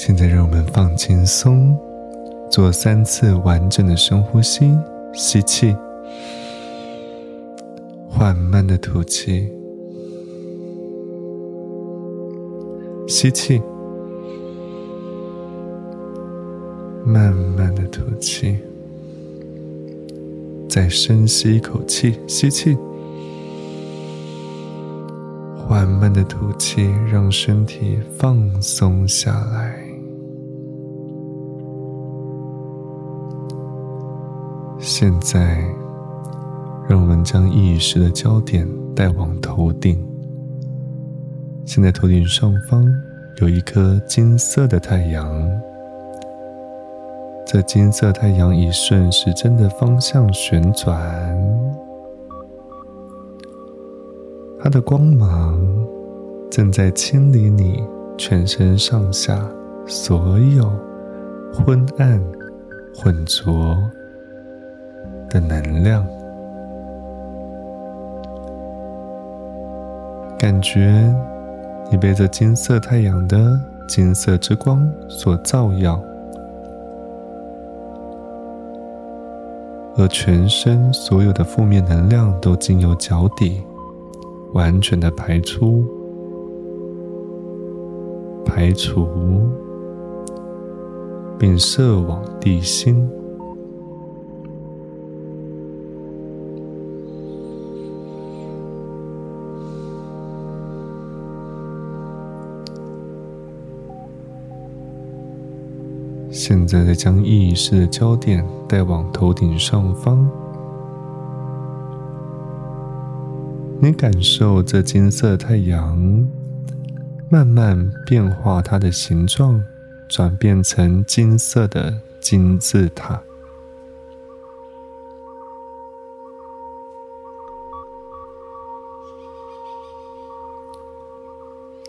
现在让我们放轻松，做三次完整的深呼吸，吸气，缓慢的吐气，吸气，慢慢的吐气，再深吸一口气，吸气。缓慢的吐气，让身体放松下来。现在，让我们将意识的焦点带往头顶。现在头顶上方有一颗金色的太阳，这金色太阳以顺时针的方向旋转。它的光芒正在清理你全身上下所有昏暗、浑浊的能量，感觉你被这金色太阳的金色之光所照耀，而全身所有的负面能量都经由脚底。完全的排出、排除，并射往地心。现在，再将意识的焦点带往头顶上方。你感受这金色太阳慢慢变化，它的形状转变成金色的金字塔。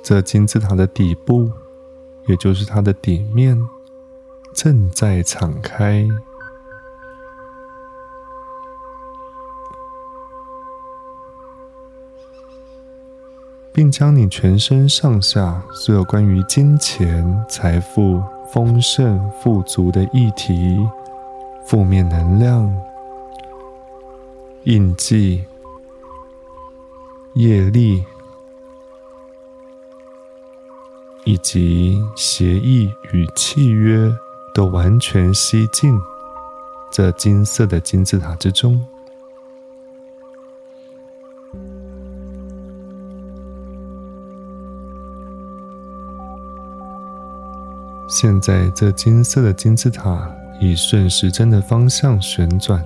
这金字塔的底部，也就是它的底面，正在敞开。并将你全身上下所有关于金钱、财富、丰盛、富足的议题、负面能量、印记、业力以及协议与契约，都完全吸进这金色的金字塔之中。现在，这金色的金字塔以顺时针的方向旋转。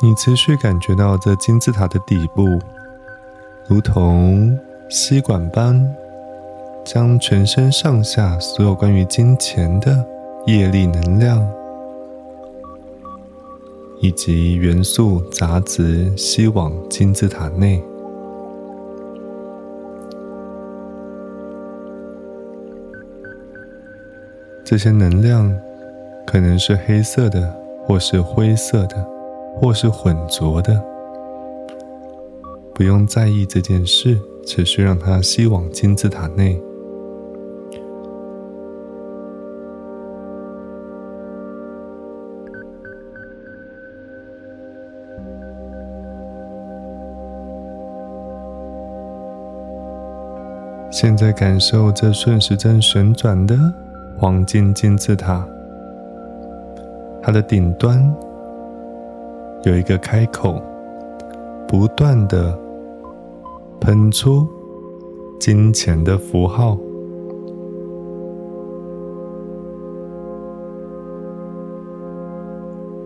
你持续感觉到这金字塔的底部，如同吸管般，将全身上下所有关于金钱的业力能量，以及元素杂质吸往金字塔内。这些能量可能是黑色的，或是灰色的，或是混浊的。不用在意这件事，只需让它吸往金字塔内。现在感受这顺时针旋转的。黄金金字塔，它的顶端有一个开口，不断的喷出金钱的符号，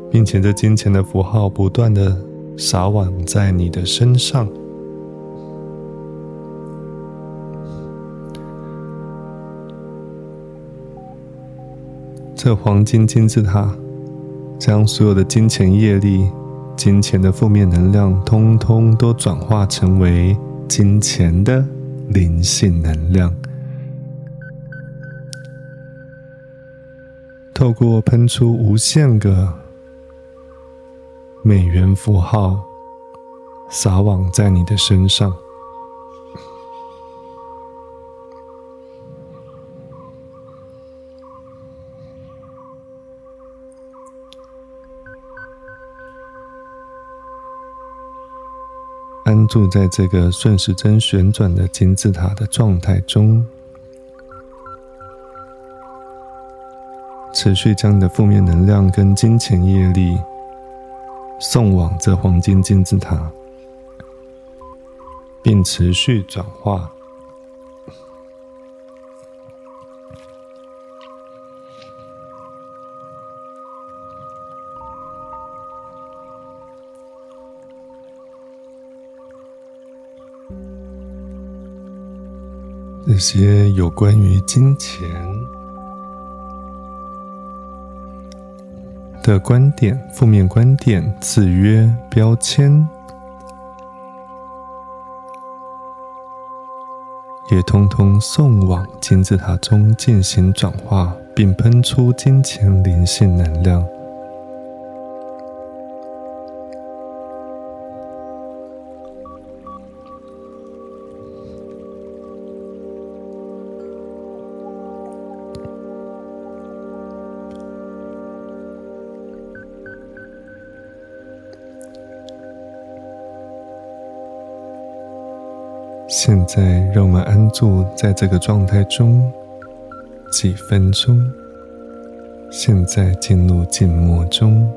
并且这金钱的符号不断的撒网在你的身上。这黄金金字塔将所有的金钱业力、金钱的负面能量，通通都转化成为金钱的灵性能量。透过喷出无限个美元符号，撒网在你的身上。安住在这个顺时针旋转的金字塔的状态中，持续将你的负面能量跟金钱业力送往这黄金金字塔，并持续转化。这些有关于金钱的观点、负面观点、制约、标签，也通通送往金字塔中进行转化，并喷出金钱灵性能量。现在，让我们安住在这个状态中几分钟。现在进入静默中。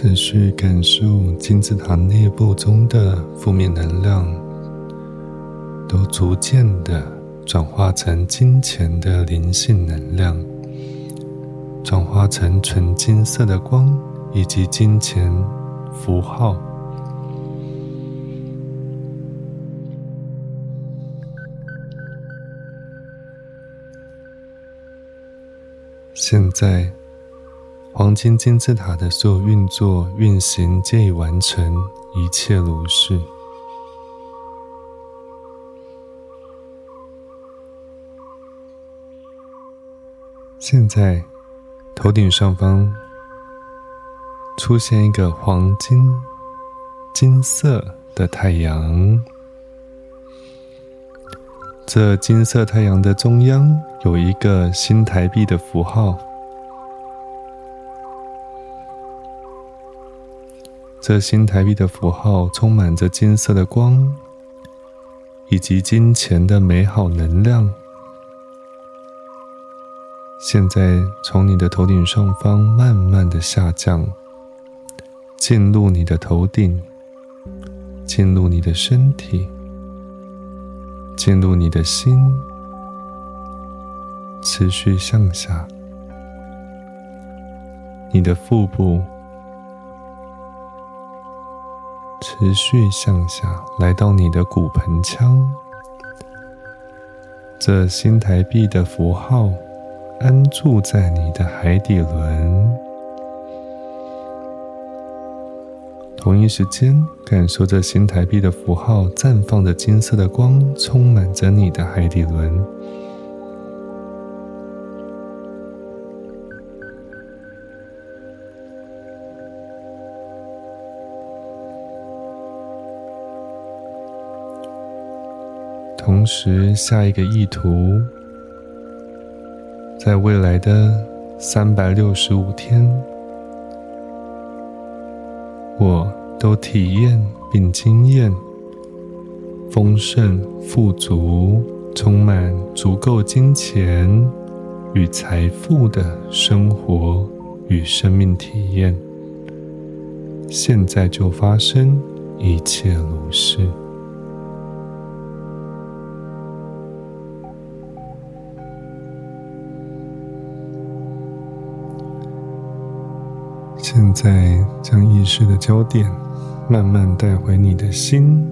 持续感受金字塔内部中的负面能量，都逐渐的转化成金钱的灵性能量，转化成纯金色的光以及金钱符号。现在。黄金金字塔的所有运作运行皆已完成，一切如是。现在，头顶上方出现一个黄金金色的太阳，这金色太阳的中央有一个新台币的符号。这新台币的符号充满着金色的光，以及金钱的美好能量。现在从你的头顶上方慢慢的下降，进入你的头顶，进入你的身体，进入你的心，持续向下，你的腹部。持续向下，来到你的骨盆腔。这新台币的符号安住在你的海底轮。同一时间，感受这新台币的符号绽放着金色的光，充满着你的海底轮。时下一个意图，在未来的三百六十五天，我都体验并经验丰盛、富足、充满足够金钱与财富的生活与生命体验。现在就发生，一切如是。现在将意识的焦点慢慢带回你的心，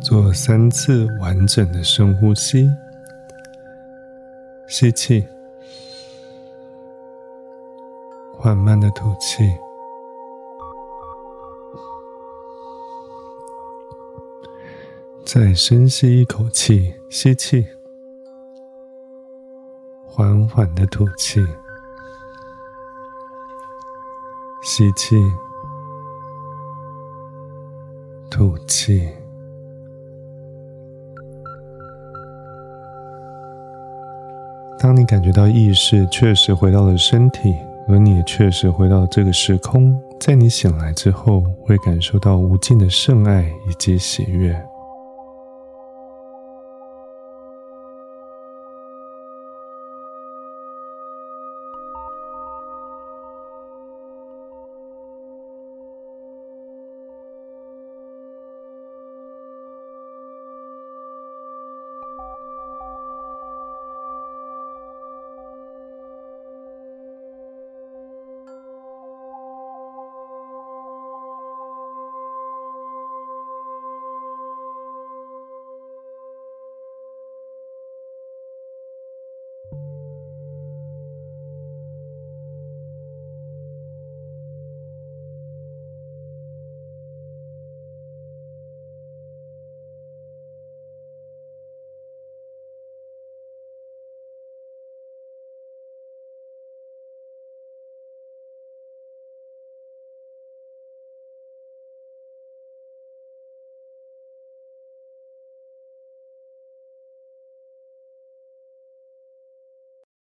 做三次完整的深呼吸，吸气。缓慢的吐气，再深吸一口气，吸气，缓缓的吐气，吸气，吐气。当你感觉到意识确实回到了身体。而你也确实回到这个时空，在你醒来之后，会感受到无尽的圣爱以及喜悦。